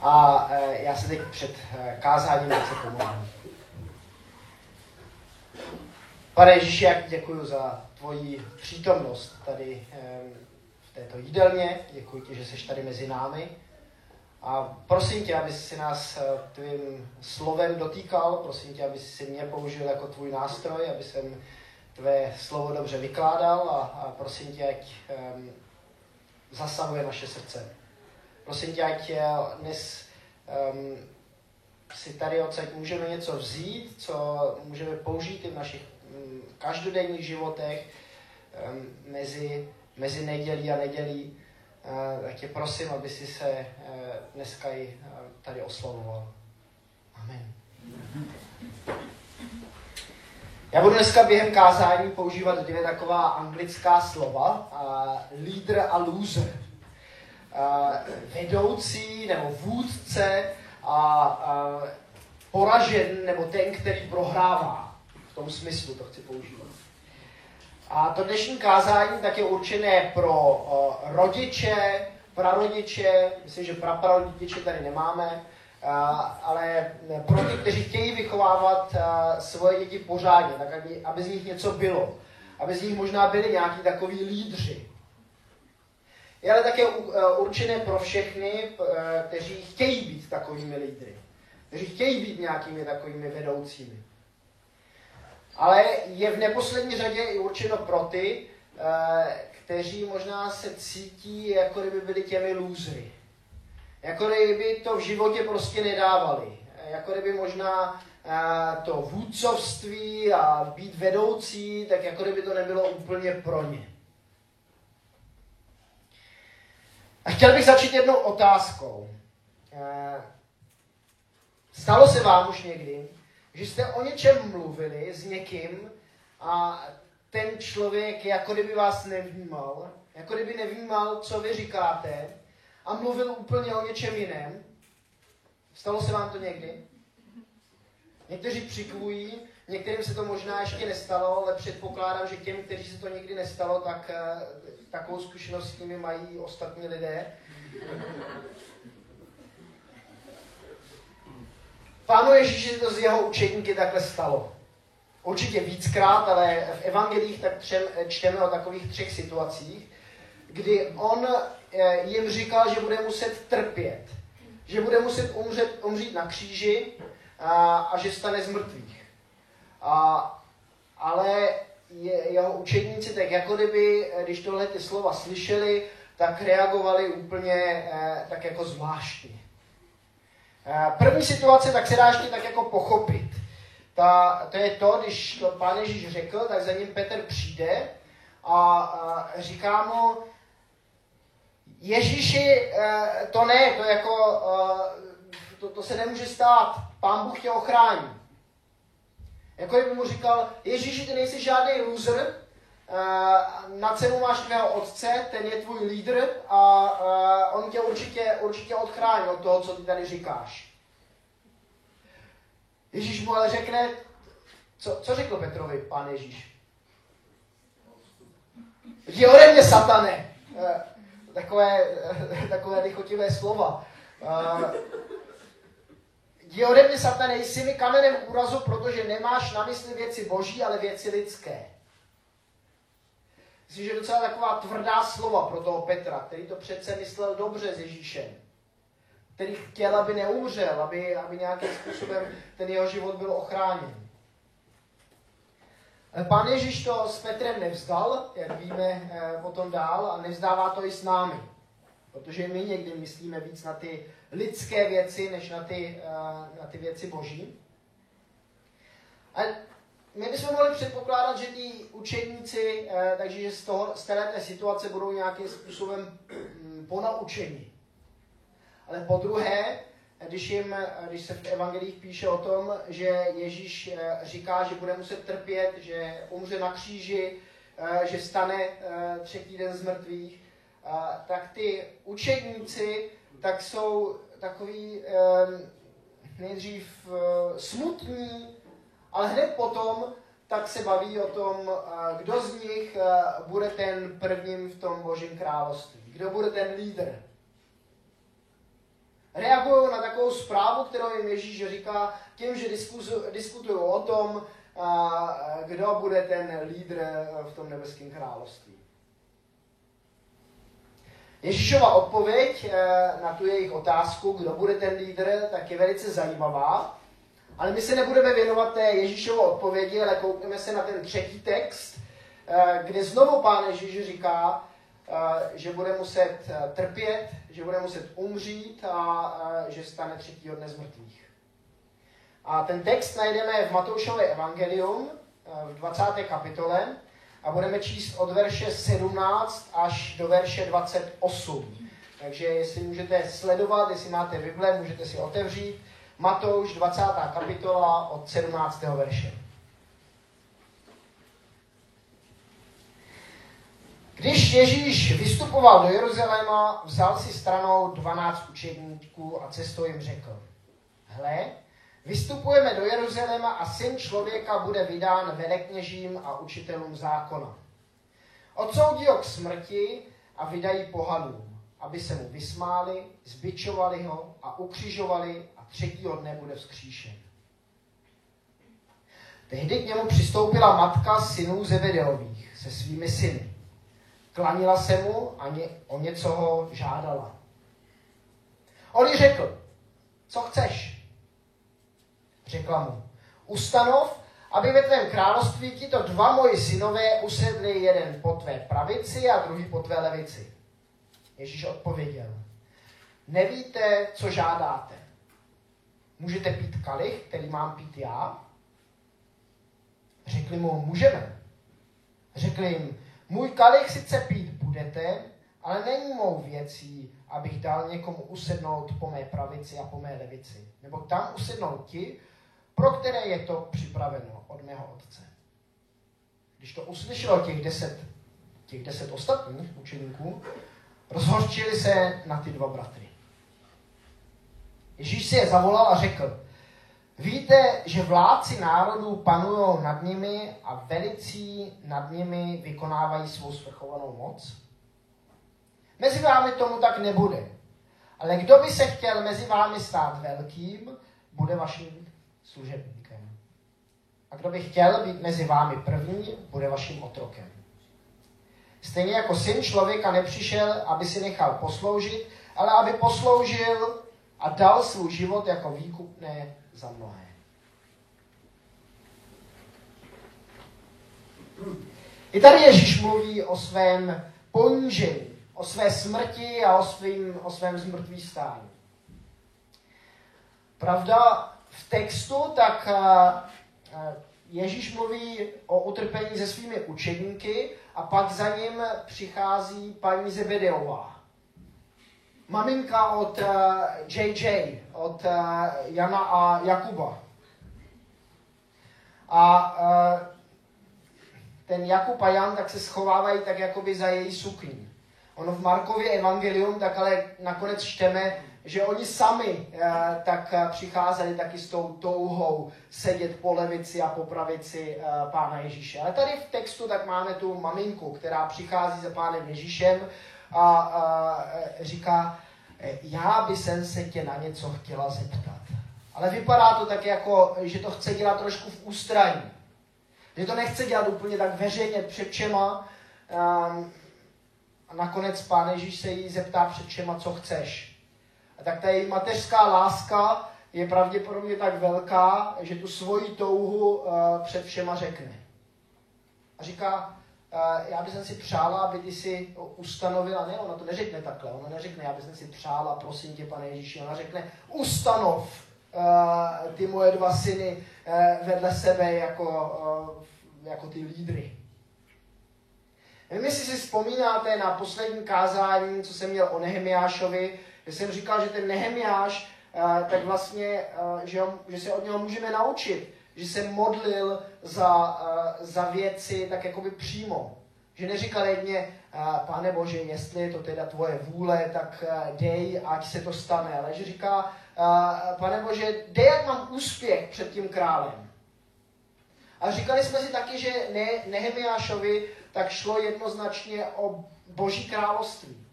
A já se teď před kázáním se pomodlím. Pane Ježíši, jak děkuji za tvoji přítomnost tady v této jídelně. Děkuji ti, že jsi tady mezi námi. A prosím tě, aby si nás tvým slovem dotýkal, prosím tě, aby si mě použil jako tvůj nástroj, aby jsem tvé slovo dobře vykládal a, a prosím tě, ať um, zasahuje naše srdce. Prosím tě, ať eh, dnes um, si tady odsaď můžeme něco vzít, co můžeme použít i v našich um, každodenních životech um, mezi, mezi nedělí a nedělí. Uh, tak tě prosím, aby si se uh, dneska i uh, tady oslovoval. Amen. Já budu dneska během kázání používat dvě taková anglická slova. Uh, leader a loser. Vedoucí nebo vůdce a poražen nebo ten, který prohrává. V tom smyslu to chci používat. A to dnešní kázání tak je určené pro rodiče, prarodiče, myslím, že praprarodiče tady nemáme, ale pro ty, kteří chtějí vychovávat svoje děti pořádně, tak aby, aby z nich něco bylo. Aby z nich možná byli nějaký takový lídři. Je ale také určené pro všechny, kteří chtějí být takovými lídry. Kteří chtějí být nějakými takovými vedoucími ale je v neposlední řadě i určeno pro ty, eh, kteří možná se cítí, jako kdyby byli těmi lůzry. Jako kdyby to v životě prostě nedávali. Jako kdyby možná eh, to vůdcovství a být vedoucí, tak jako kdyby to nebylo úplně pro ně. A chtěl bych začít jednou otázkou. Eh, stalo se vám už někdy, že jste o něčem mluvili s někým a ten člověk jako kdyby vás nevnímal, jako kdyby nevnímal, co vy říkáte a mluvil úplně o něčem jiném. Stalo se vám to někdy? Někteří přikvují, některým se to možná ještě nestalo, ale předpokládám, že těm, kteří se to nikdy nestalo, tak uh, takovou zkušenost s nimi mají ostatní lidé. Pánu Ježíši to z jeho učeníky takhle stalo. Určitě víckrát, ale v evangelích tak třem, čteme o takových třech situacích, kdy on eh, jim říkal, že bude muset trpět, že bude muset umřet, umřít na kříži a, a že stane z mrtvých. A, ale je, jeho učeníci, tak jako kdyby, eh, když tohle ty slova slyšeli, tak reagovali úplně eh, tak jako zvláštně. Eh, první situace, tak se dá ještě tak jako pochopit. Ta, to je to, když to pán Ježíš řekl, tak za ním Petr přijde a, a říká mu, Ježíši, eh, to ne, to jako, eh, to, to se nemůže stát, pán Bůh tě ochrání. Jako kdyby mu říkal, Ježíši, ty nejsi žádný loser, na cenu máš tvého otce, ten je tvůj lídr a on tě určitě, určitě odchrání od toho, co ty tady říkáš. Ježíš mu ale řekne, co, co řekl Petrovi pán Ježíš? Jdi ode mě, satane! E, takové, takové lichotivé slova. Jdi ode mě, satane, jsi mi kamenem úrazu, protože nemáš na mysli věci boží, ale věci lidské. Myslím, že docela taková tvrdá slova pro toho Petra, který to přece myslel dobře s Ježíšem. Který chtěl, aby neumřel, aby, aby nějakým způsobem ten jeho život byl ochráněn. Pán Ježíš to s Petrem nevzdal, jak víme eh, potom dál, a nevzdává to i s námi. Protože my někdy myslíme víc na ty lidské věci, než na ty, eh, na ty věci boží. A my bychom mohli předpokládat, že ti učeníci, eh, takže z, toho, z této situace budou nějakým způsobem hm, ponaučeni. Ale po druhé, když, jim, když se v evangelích píše o tom, že Ježíš eh, říká, že bude muset trpět, že umře na kříži, že stane třetí den z mrtvých, tak ty učedníci tak jsou takový nejdřív smutní, ale hned potom tak se baví o tom, kdo z nich bude ten prvním v tom božím království. Kdo bude ten lídr. Reagují na takovou zprávu, kterou jim Ježíš říká tím, že diskutují o tom, kdo bude ten lídr v tom nebeském království. Ježíšova odpověď eh, na tu jejich otázku, kdo bude ten lídr, tak je velice zajímavá. Ale my se nebudeme věnovat té Ježíšovo odpovědi, ale koukneme se na ten třetí text, eh, kde znovu pán Ježíš říká, eh, že bude muset trpět, že bude muset umřít a že stane třetího dne z mrtvých. A ten text najdeme v Matoušově evangelium v 20. kapitole a budeme číst od verše 17 až do verše 28. Takže jestli můžete sledovat, jestli máte Bible, můžete si otevřít. Matouš 20. kapitola od 17. verše. Když Ježíš vystupoval do Jeruzaléma, vzal si stranou 12 učedníků a cestou jim řekl, hle, Vystupujeme do Jeruzaléma a syn člověka bude vydán velekněžím a učitelům zákona. Odsoudí ho k smrti a vydají pohanům, aby se mu vysmáli, zbičovali ho a ukřižovali a třetího dne bude vzkříšen. Tehdy k němu přistoupila matka synů Zebedeových se svými syny. Klanila se mu a ně, o něco ho žádala. On jí řekl, co chceš? Řekla mu, ustanov, aby ve tvém království tito dva moji synové usedli jeden po tvé pravici a druhý po tvé levici. Ježíš odpověděl, nevíte, co žádáte. Můžete pít kalich, který mám pít já? Řekli mu, můžeme. Řekli jim, můj kalich sice pít budete, ale není mou věcí, abych dal někomu usednout po mé pravici a po mé levici. Nebo tam usednou ti, pro které je to připraveno od mého otce. Když to uslyšelo těch deset, těch deset ostatních učeníků, rozhorčili se na ty dva bratry. Ježíš si je zavolal a řekl, víte, že vládci národů panují nad nimi a velicí nad nimi vykonávají svou svrchovanou moc? Mezi vámi tomu tak nebude. Ale kdo by se chtěl mezi vámi stát velkým, bude vaším služebníkem. A kdo by chtěl být mezi vámi první, bude vaším otrokem. Stejně jako syn člověka nepřišel, aby si nechal posloužit, ale aby posloužil a dal svůj život jako výkupné za mnohé. I tady Ježíš mluví o svém ponížení, o své smrti a o, svým, o svém zmrtvý stání. Pravda, v textu, tak Ježíš mluví o utrpení se svými učedníky a pak za ním přichází paní Zebedeová. Maminka od JJ, od Jana a Jakuba. A ten Jakub a Jan tak se schovávají tak jakoby za její sukní. Ono v Markově evangelium tak ale nakonec čteme, že oni sami eh, tak eh, přicházeli taky s tou touhou sedět po levici a po pravici eh, pána Ježíše. Ale tady v textu tak máme tu maminku, která přichází za pánem Ježíšem a, a říká, já by jsem se tě na něco chtěla zeptat. Ale vypadá to tak jako, že to chce dělat trošku v ústraní. Že to nechce dělat úplně tak veřejně před všema. Um, a nakonec pán Ježíš se jí zeptá před všema, co chceš. A tak ta její mateřská láska je pravděpodobně tak velká, že tu svoji touhu uh, před všema řekne. A říká, uh, já bych si přála, aby ty si ustanovila, ne, ona to neřekne takhle, ona neřekne, já bych si přála, prosím tě, pane Ježíši, ona řekne, ustanov uh, ty moje dva syny uh, vedle sebe jako, uh, jako ty lídry. Nevím, jestli si vzpomínáte na poslední kázání, co jsem měl o Nehemiášovi, že jsem říkal, že ten Nehemiáš, eh, tak vlastně, eh, že, že se od něho můžeme naučit, že se modlil za, eh, za věci tak jakoby přímo. Že neříkal jedně, pane Bože, jestli je to teda tvoje vůle, tak dej, ať se to stane. Ale že říká, pane Bože, dej, jak mám úspěch před tím králem. A říkali jsme si taky, že ne, Nehemiášovi tak šlo jednoznačně o boží království.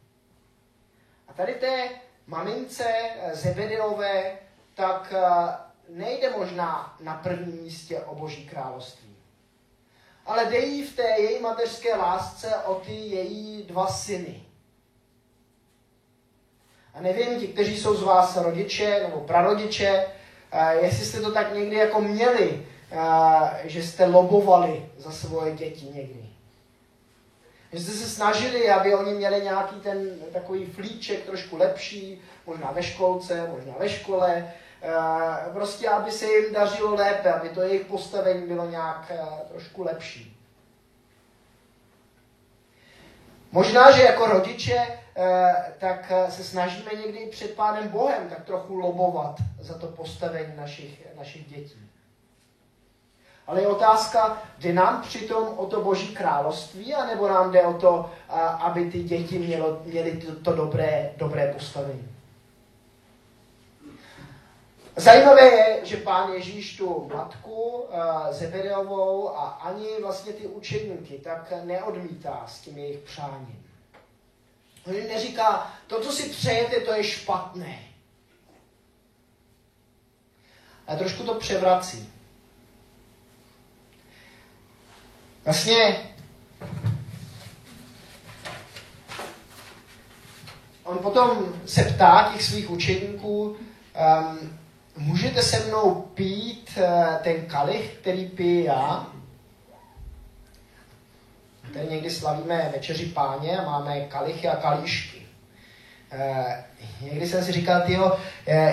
A tady té mamince Zebedeové, tak nejde možná na prvním místě o Boží království. Ale jde jí v té její mateřské lásce o ty její dva syny. A nevím, ti, kteří jsou z vás rodiče nebo prarodiče, jestli jste to tak někdy jako měli, že jste lobovali za svoje děti někdy. Že jste se snažili, aby oni měli nějaký ten takový flíček trošku lepší, možná ve školce, možná ve škole, prostě aby se jim dařilo lépe, aby to jejich postavení bylo nějak trošku lepší. Možná, že jako rodiče tak se snažíme někdy před Pánem Bohem tak trochu lobovat za to postavení našich, našich dětí. Ale je otázka, jde nám přitom o to Boží království, anebo nám jde o to, aby ty děti mělo, měly to, to dobré, dobré postavení. Zajímavé je, že pán Ježíš tu matku Zebedeovou a ani vlastně ty učedníky tak neodmítá s tím jejich přáním. On neříká, to, co si přejete, to je špatné. A trošku to převrací. Vlastně on potom se ptá těch svých učeníků, um, můžete se mnou pít uh, ten kalich, který pije já? Tady někdy slavíme večeři páně a máme kalichy a kalíšky. Uh, někdy jsem si říkal, tyjo, uh,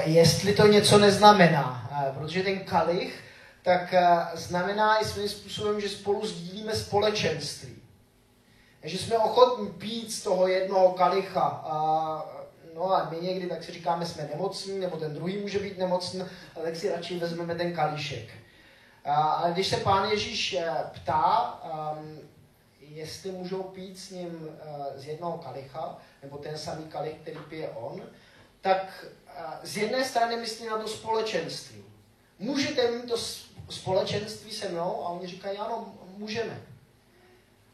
jestli to něco neznamená, uh, protože ten kalich tak uh, znamená i svým způsobem, že spolu sdílíme společenství. Že jsme ochotní pít z toho jednoho kalicha. A, no a my někdy tak si říkáme, jsme nemocní, nebo ten druhý může být nemocný, ale tak si radši vezmeme ten kališek. Ale když se pán Ježíš eh, ptá, um, jestli můžou pít s ním uh, z jednoho kalicha, nebo ten samý kalich, který pije on, tak z jedné strany myslí na to společenství. Můžete mít to společenství se mnou? A oni říkají, ano, můžeme.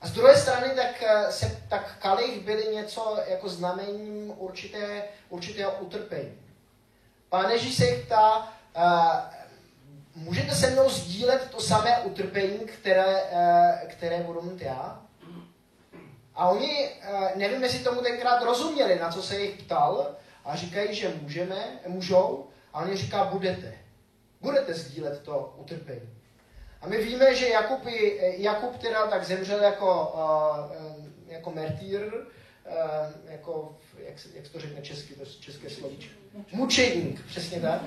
A z druhé strany, tak, eh, se, tak kalich byly něco jako znamením určité, určitého utrpení. Pán Ježíš se jich ptá, uh, můžete se mnou sdílet to samé utrpení, které, uh, které budu mít já? A oni, nevím, jestli tomu tenkrát rozuměli, na co se jich ptal, a říkají, že můžeme, můžou, a oni říká, budete budete sdílet to utrpení. A my víme, že Jakub, Jakub teda tak zemřel jako, uh, jako martýr, uh, jako, jak, jak to řekne česky, to české slovíčko. Mučedník, přesně tak.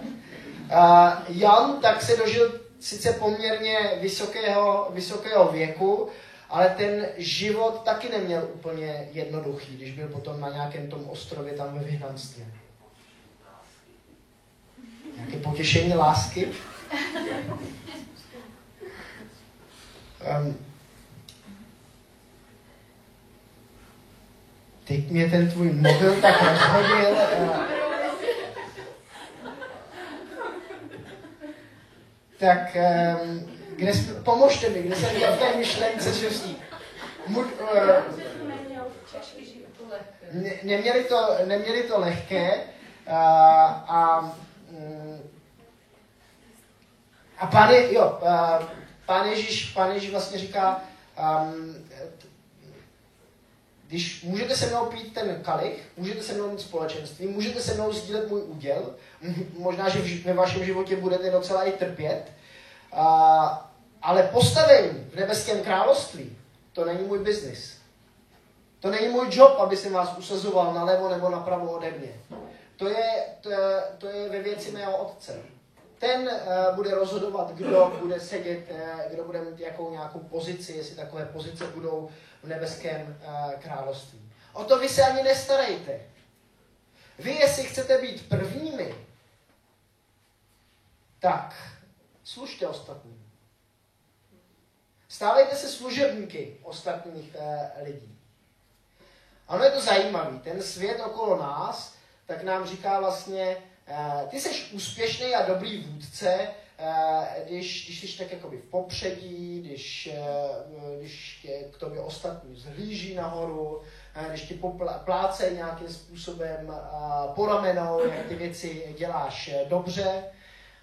Jan tak se dožil sice poměrně vysokého, vysokého věku, ale ten život taky neměl úplně jednoduchý, když byl potom na nějakém tom ostrově tam ve vyhnanství. Potěšení lásky. Um, teď mě ten tvůj mobil tak rozhodil. Uh, tak um, kde pomožte mi, kde jsem v té myšlence, že si... Mu, uh, ne, neměli, to, neměli to lehké uh, a Mm. A pán, je, jo, pán Ježíš, pán Ježíš vlastně říká, um, když můžete se mnou pít ten kalich, můžete se mnou mít společenství, můžete se mnou sdílet můj úděl, možná, že ve vašem životě budete docela i trpět, a, ale postavení v nebeském království, to není můj biznis. To není můj job, aby jsem vás usazoval nalevo nebo napravo ode mě to je, to, to je ve věci mého otce. Ten uh, bude rozhodovat, kdo bude sedět, uh, kdo bude mít jakou nějakou pozici, jestli takové pozice budou v nebeském uh, království. O to vy se ani nestarejte. Vy, jestli chcete být prvními, tak služte ostatním. Stávejte se služebníky ostatních uh, lidí. Ano, je to zajímavé. Ten svět okolo nás tak nám říká vlastně, ty jsi úspěšný a dobrý vůdce, když, když jsi tak jakoby v popředí, když, když tě k tobě ostatní zhlíží nahoru, když ti pláce nějakým způsobem po ramenou, jak ty věci děláš dobře.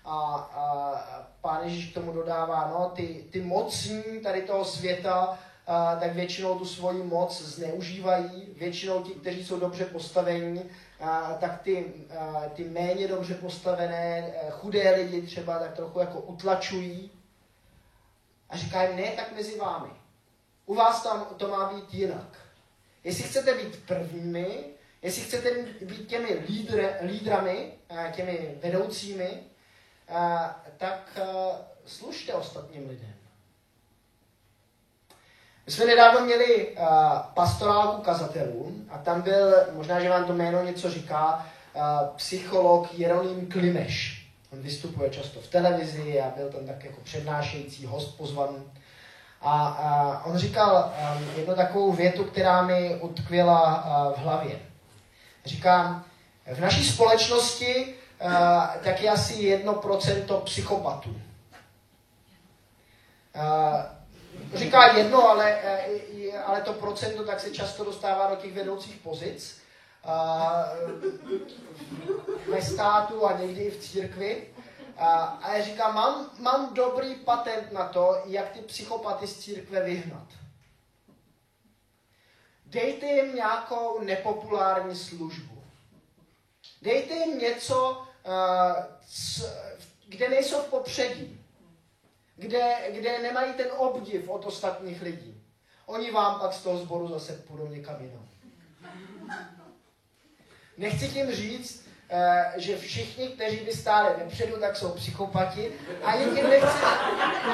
A, a pán Ježíš k tomu dodává, no, ty, ty mocní tady toho světa, a, tak většinou tu svoji moc zneužívají. Většinou ti, kteří jsou dobře postavení, a, tak ty, a, ty méně dobře postavené, chudé lidi třeba tak trochu jako utlačují. A říká jim, ne, tak mezi vámi. U vás tam to má být jinak. Jestli chcete být prvními, jestli chcete být těmi lídr, lídrami, těmi vedoucími, tak služte ostatním lidem. My jsme nedávno měli pastorálku kazatelů a tam byl, možná, že vám to jméno něco říká, psycholog Jeroným Klimeš. On vystupuje často v televizi a byl tam tak jako přednášející host pozvaný. A, a on říkal um, jednu takovou větu, která mi utkvěla uh, v hlavě. Říká, v naší společnosti uh, tak je asi jedno procento psychopatů. Uh, říká jedno, ale, uh, ale to procento tak se často dostává do těch vedoucích pozic uh, ve státu a někdy i v církvi. A já říkám, mám, mám dobrý patent na to, jak ty psychopaty z církve vyhnat. Dejte jim nějakou nepopulární službu. Dejte jim něco, kde nejsou v popředí. Kde, kde nemají ten obdiv od ostatních lidí. Oni vám pak z toho sboru zase půjdou někam jinam. Nechci tím říct, Eh, že všichni, kteří by stáli vepředu, tak jsou psychopati. Ani tím nechci,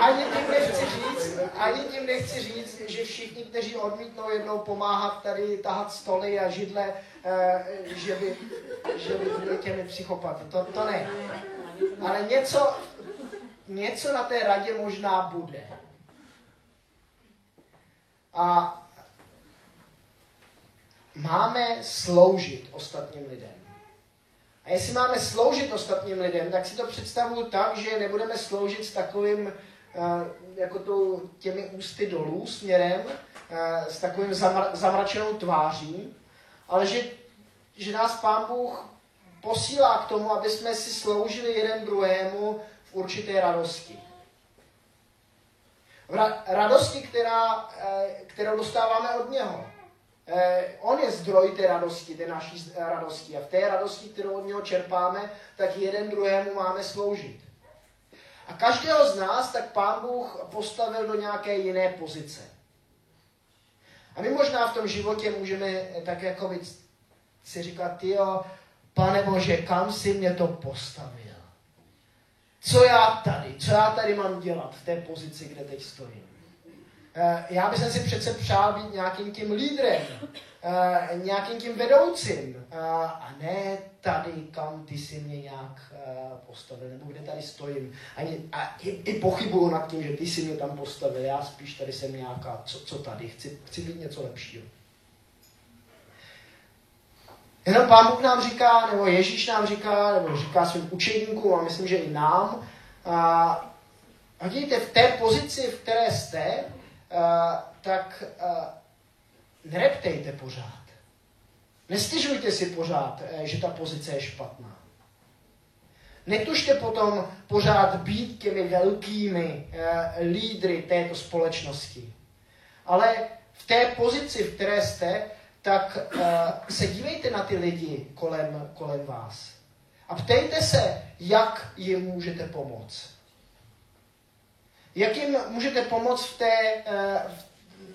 ani tím nechci říct, ani tím nechci říct, že všichni, kteří odmítnou jednou pomáhat tady tahat stoly a židle, eh, že by, že by byli těmi psychopaty. To, to ne. Ale něco, něco na té radě možná bude. A máme sloužit ostatním lidem. A jestli máme sloužit ostatním lidem, tak si to představuju tak, že nebudeme sloužit s takovým, eh, jako tou, těmi ústy dolů směrem, eh, s takovým zamra- zamračenou tváří, ale že, že nás Pán Bůh posílá k tomu, aby jsme si sloužili jeden druhému určité radosti. V ra- radosti, která, eh, kterou dostáváme od něho. Eh, on je zdroj té radosti, té naší radosti. A v té radosti, kterou od něho čerpáme, tak jeden druhému máme sloužit. A každého z nás tak Pán Bůh postavil do nějaké jiné pozice. A my možná v tom životě můžeme tak jako si říkat, jo, pane Bože, kam si mě to postavil? Co já tady, co já tady mám dělat v té pozici, kde teď stojím? Eh, já bych si přece přál být nějakým tím lídrem, eh, nějakým tím vedoucím eh, a ne tady, kam ty si mě nějak postavil, nebo kde tady stojím. Ani, a i, i pochybuju nad tím, že ty si mě tam postavil, já spíš tady jsem nějaká, co, co tady, chci, chci být něco lepšího. Jenom Pán Bůh nám říká, nebo Ježíš nám říká, nebo říká svým učeníkům, a myslím, že i nám, a, a vidíte, v té pozici, v které jste, Eh, tak uh, nereptejte pořád. Nestěžujte si pořád, uh, že ta pozice je špatná. Netužte potom pořád být těmi velkými uh, lídry této společnosti. Ale v té pozici, v které jste, tak uh, se dívejte na ty lidi kolem, kolem vás. A ptejte se, jak jim můžete pomoct. Jak jim můžete pomoct v té, eh,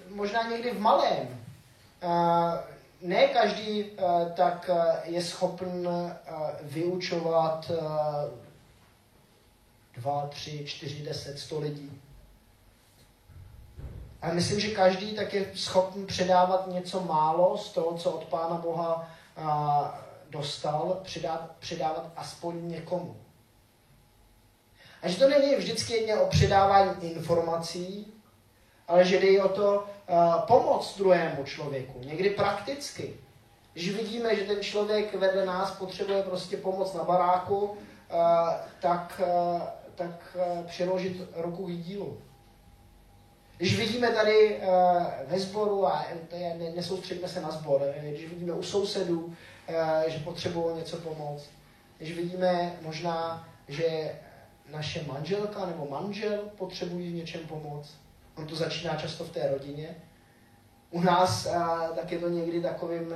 možná někdy v malém? Eh, ne každý eh, tak je schopen vyučovat dva, tři, čtyři, deset, sto lidí. A myslím, že každý tak je schopen předávat něco málo z toho, co od Pána Boha dostal, předávat, předávat aspoň někomu. A že to není vždycky jen o předávání informací, ale že jde o to uh, pomoct druhému člověku, někdy prakticky. Když vidíme, že ten člověk vedle nás potřebuje prostě pomoc na baráku, uh, tak, uh, tak přiložit ruku k dílu. Když vidíme tady uh, ve sboru, a ne, nesoustředíme se na sbor, když vidíme u sousedů, uh, že potřebují něco pomoct, když vidíme možná, že naše manželka nebo manžel potřebují v něčem pomoct, on to začíná často v té rodině, u nás tak je to někdy takovým,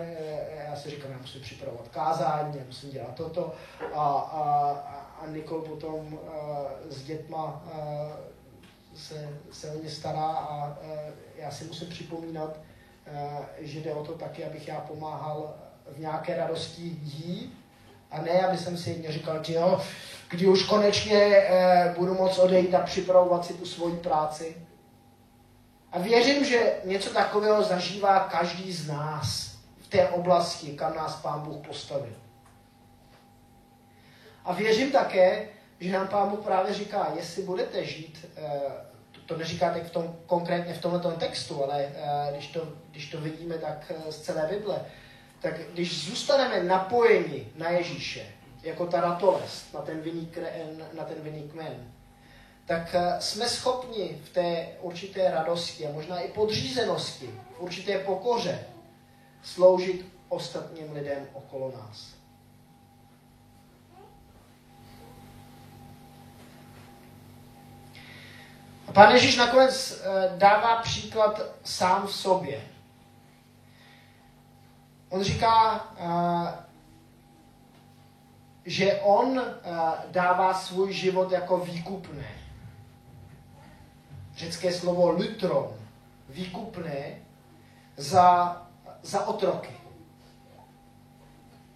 já si říkám, já musím připravovat kázání, já musím dělat toto a, a, a Nikol potom s dětma se, se o ně stará a, a já si musím připomínat, a, že jde o to taky, abych já pomáhal v nějaké radosti jí a ne, aby jsem si říkal, že jo, kdy už konečně e, budu moct odejít a připravovat si tu svoji práci. A věřím, že něco takového zažívá každý z nás v té oblasti, kam nás Pán Bůh postavil. A věřím také, že nám Pán Bůh právě říká, jestli budete žít, eh, to neříká teď v tom, konkrétně v tomto textu, ale eh, když to, když to vidíme tak eh, z celé Bible, tak když zůstaneme napojeni na Ježíše, jako ta ratolest, na ten vinný, na ten vinný kmen, tak jsme schopni v té určité radosti a možná i podřízenosti, v určité pokoře sloužit ostatním lidem okolo nás. A pán Ježíš nakonec eh, dává příklad sám v sobě. On říká, eh, že on dává svůj život jako výkupné řecké slovo lutron, výkupné, za, za otroky.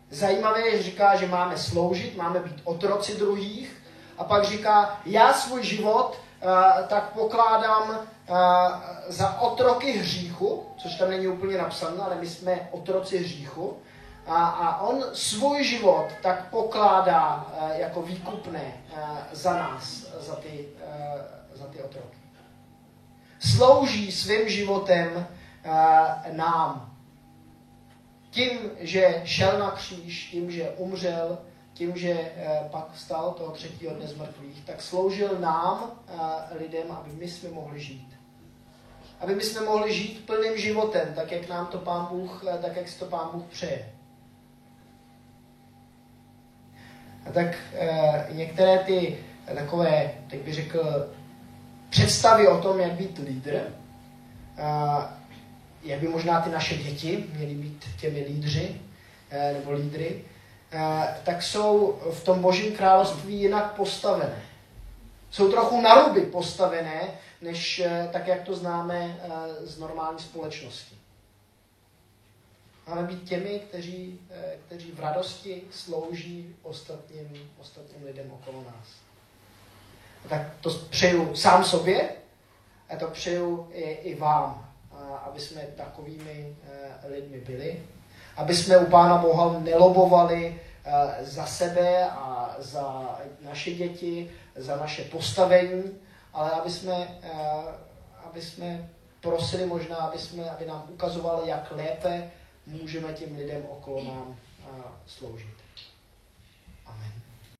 Zajímavé je, že říká, že máme sloužit, máme být otroci druhých, a pak říká, já svůj život tak pokládám uh, za otroky hříchu, což tam není úplně napsané, ale my jsme otroci hříchu. A, a on svůj život tak pokládá uh, jako výkupné za nás, za ty, za ty otroky slouží svým životem nám. Tím, že šel na kříž, tím, že umřel, tím, že uh, pak vstal toho třetího dne z mrtvých, tak sloužil nám, uh, lidem, aby my jsme mohli žít. Aby my jsme mohli žít plným životem, tak jak nám to Pán Bůh, tak jak si to Pán Bůh přeje. A tak některé ty takové, tak bych řekl, představy o tom, jak být lídr, jak by možná ty naše děti měly být těmi lídři eh, nebo lídry, eh, tak jsou v tom božím království jinak postavené. Jsou trochu naruby postavené, než eh, tak, jak to známe z normální společnosti. Máme být těmi, kteří, kteří v radosti slouží ostatním, ostatním lidem okolo nás tak to přeju sám sobě a to přeju i, i vám, aby jsme takovými lidmi byli, aby jsme u Pána Boha nelobovali e, za sebe a za naše děti, za naše postavení, ale aby jsme, e, aby jsme prosili možná, aby, jsme, aby nám ukazovali, jak lépe můžeme těm lidem okolo nám sloužit. Amen.